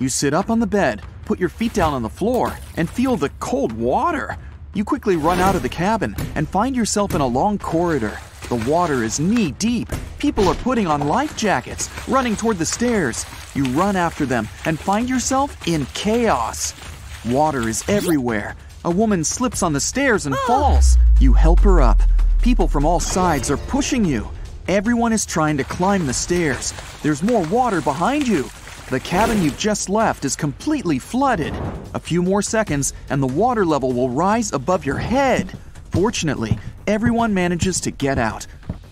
You sit up on the bed, put your feet down on the floor, and feel the cold water. You quickly run out of the cabin and find yourself in a long corridor. The water is knee deep. People are putting on life jackets, running toward the stairs. You run after them and find yourself in chaos. Water is everywhere. A woman slips on the stairs and ah. falls. You help her up. People from all sides are pushing you. Everyone is trying to climb the stairs. There's more water behind you. The cabin you've just left is completely flooded. A few more seconds, and the water level will rise above your head. Fortunately, everyone manages to get out.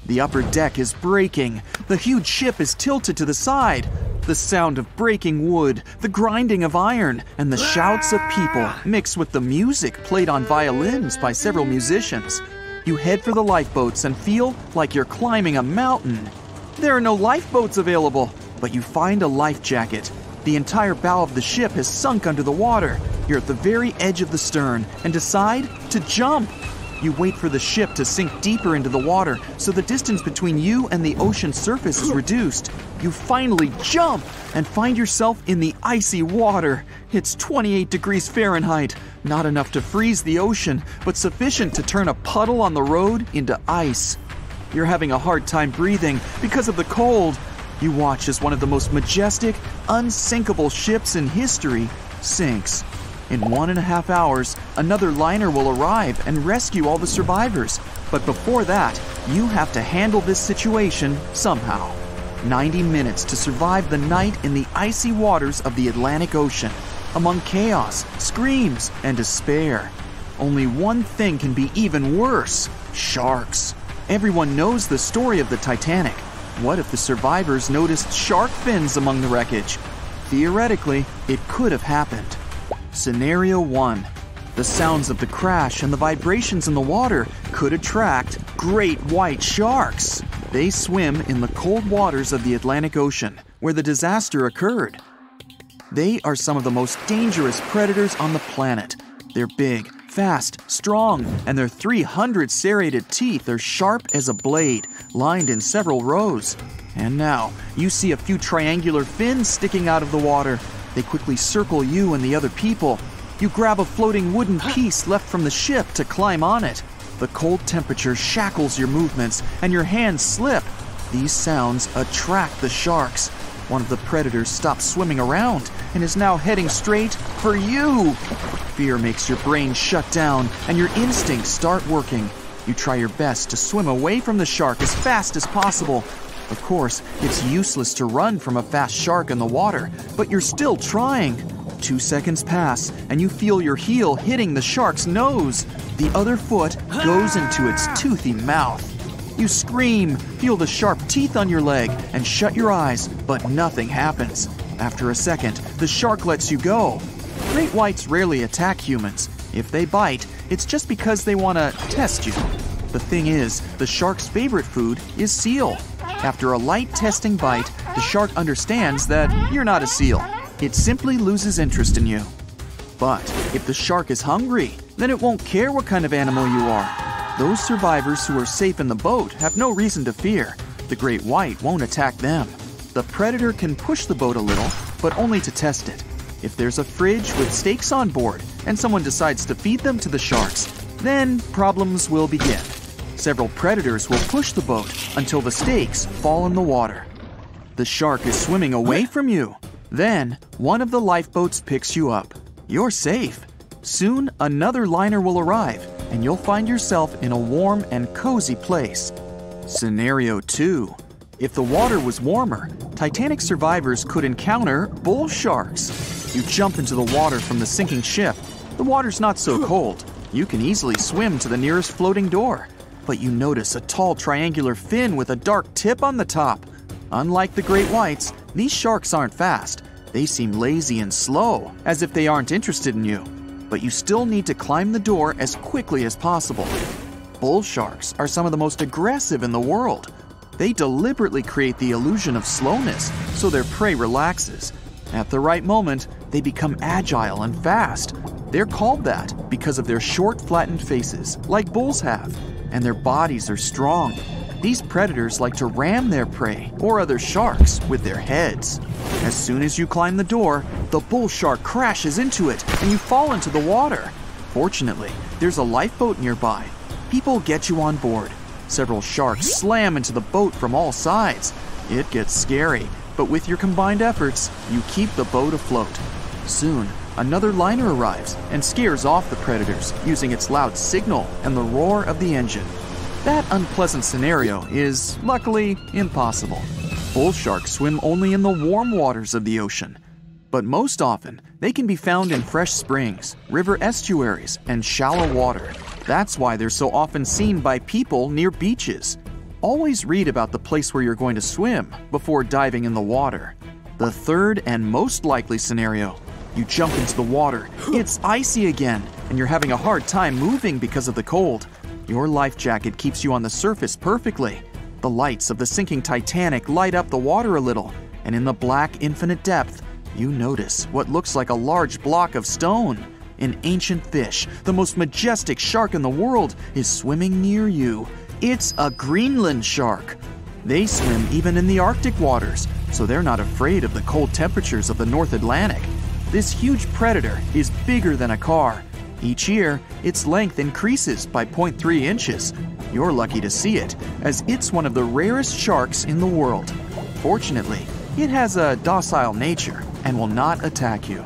The upper deck is breaking. The huge ship is tilted to the side. The sound of breaking wood, the grinding of iron, and the shouts of people mix with the music played on violins by several musicians. You head for the lifeboats and feel like you're climbing a mountain. There are no lifeboats available, but you find a life jacket. The entire bow of the ship has sunk under the water. You're at the very edge of the stern and decide to jump. You wait for the ship to sink deeper into the water so the distance between you and the ocean surface is reduced. You finally jump and find yourself in the icy water. It's 28 degrees Fahrenheit, not enough to freeze the ocean, but sufficient to turn a puddle on the road into ice. You're having a hard time breathing because of the cold. You watch as one of the most majestic, unsinkable ships in history sinks. In one and a half hours, another liner will arrive and rescue all the survivors. But before that, you have to handle this situation somehow. 90 minutes to survive the night in the icy waters of the Atlantic Ocean, among chaos, screams, and despair. Only one thing can be even worse sharks. Everyone knows the story of the Titanic. What if the survivors noticed shark fins among the wreckage? Theoretically, it could have happened. Scenario 1 The sounds of the crash and the vibrations in the water could attract great white sharks. They swim in the cold waters of the Atlantic Ocean, where the disaster occurred. They are some of the most dangerous predators on the planet. They're big, fast, strong, and their 300 serrated teeth are sharp as a blade, lined in several rows. And now, you see a few triangular fins sticking out of the water. They quickly circle you and the other people. You grab a floating wooden piece left from the ship to climb on it. The cold temperature shackles your movements, and your hands slip. These sounds attract the sharks. One of the predators stops swimming around and is now heading straight for you. Fear makes your brain shut down and your instincts start working. You try your best to swim away from the shark as fast as possible. Of course, it's useless to run from a fast shark in the water, but you're still trying. Two seconds pass, and you feel your heel hitting the shark's nose. The other foot goes into its toothy mouth. You scream, feel the sharp teeth on your leg, and shut your eyes, but nothing happens. After a second, the shark lets you go. Great whites rarely attack humans. If they bite, it's just because they want to test you. The thing is, the shark's favorite food is seal. After a light testing bite, the shark understands that you're not a seal. It simply loses interest in you. But if the shark is hungry, then it won't care what kind of animal you are. Those survivors who are safe in the boat have no reason to fear. The great white won't attack them. The predator can push the boat a little, but only to test it. If there's a fridge with steaks on board and someone decides to feed them to the sharks, then problems will begin. Several predators will push the boat until the steaks fall in the water. The shark is swimming away from you. Then, one of the lifeboats picks you up. You're safe. Soon, another liner will arrive, and you'll find yourself in a warm and cozy place. Scenario 2 If the water was warmer, Titanic survivors could encounter bull sharks. You jump into the water from the sinking ship. The water's not so cold. You can easily swim to the nearest floating door. But you notice a tall triangular fin with a dark tip on the top. Unlike the great whites, these sharks aren't fast. They seem lazy and slow, as if they aren't interested in you. But you still need to climb the door as quickly as possible. Bull sharks are some of the most aggressive in the world. They deliberately create the illusion of slowness so their prey relaxes. At the right moment, they become agile and fast. They're called that because of their short, flattened faces, like bulls have, and their bodies are strong. These predators like to ram their prey or other sharks with their heads. As soon as you climb the door, the bull shark crashes into it and you fall into the water. Fortunately, there's a lifeboat nearby. People get you on board. Several sharks slam into the boat from all sides. It gets scary, but with your combined efforts, you keep the boat afloat. Soon, another liner arrives and scares off the predators using its loud signal and the roar of the engine. That unpleasant scenario is, luckily, impossible. Bull sharks swim only in the warm waters of the ocean. But most often, they can be found in fresh springs, river estuaries, and shallow water. That's why they're so often seen by people near beaches. Always read about the place where you're going to swim before diving in the water. The third and most likely scenario you jump into the water, it's icy again, and you're having a hard time moving because of the cold. Your life jacket keeps you on the surface perfectly. The lights of the sinking Titanic light up the water a little, and in the black, infinite depth, you notice what looks like a large block of stone. An ancient fish, the most majestic shark in the world, is swimming near you. It's a Greenland shark. They swim even in the Arctic waters, so they're not afraid of the cold temperatures of the North Atlantic. This huge predator is bigger than a car each year, its length increases by 0.3 inches. You're lucky to see it, as it's one of the rarest sharks in the world. Fortunately, it has a docile nature and will not attack you.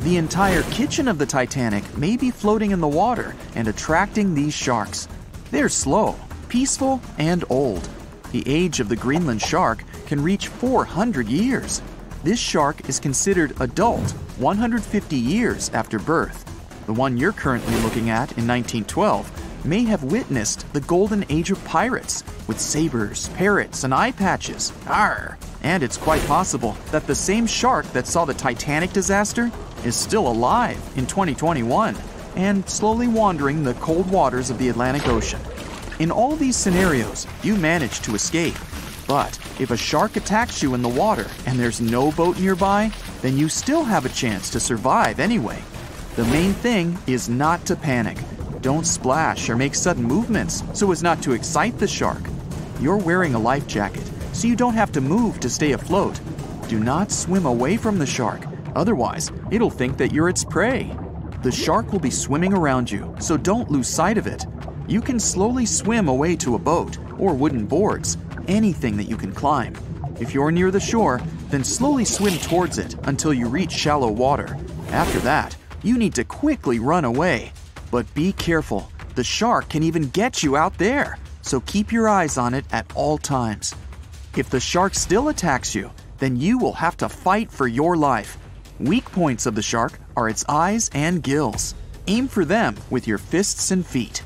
The entire kitchen of the Titanic may be floating in the water and attracting these sharks. They're slow, peaceful, and old. The age of the Greenland shark can reach 400 years. This shark is considered adult 150 years after birth. The one you're currently looking at in 1912 may have witnessed the golden age of pirates with sabers, parrots, and eye patches. Arr! And it's quite possible that the same shark that saw the Titanic disaster is still alive in 2021 and slowly wandering the cold waters of the Atlantic Ocean. In all these scenarios, you manage to escape. But if a shark attacks you in the water and there's no boat nearby, then you still have a chance to survive anyway. The main thing is not to panic. Don't splash or make sudden movements so as not to excite the shark. You're wearing a life jacket, so you don't have to move to stay afloat. Do not swim away from the shark, otherwise, it'll think that you're its prey. The shark will be swimming around you, so don't lose sight of it. You can slowly swim away to a boat or wooden boards, anything that you can climb. If you're near the shore, then slowly swim towards it until you reach shallow water. After that, you need to quickly run away. But be careful, the shark can even get you out there, so keep your eyes on it at all times. If the shark still attacks you, then you will have to fight for your life. Weak points of the shark are its eyes and gills. Aim for them with your fists and feet.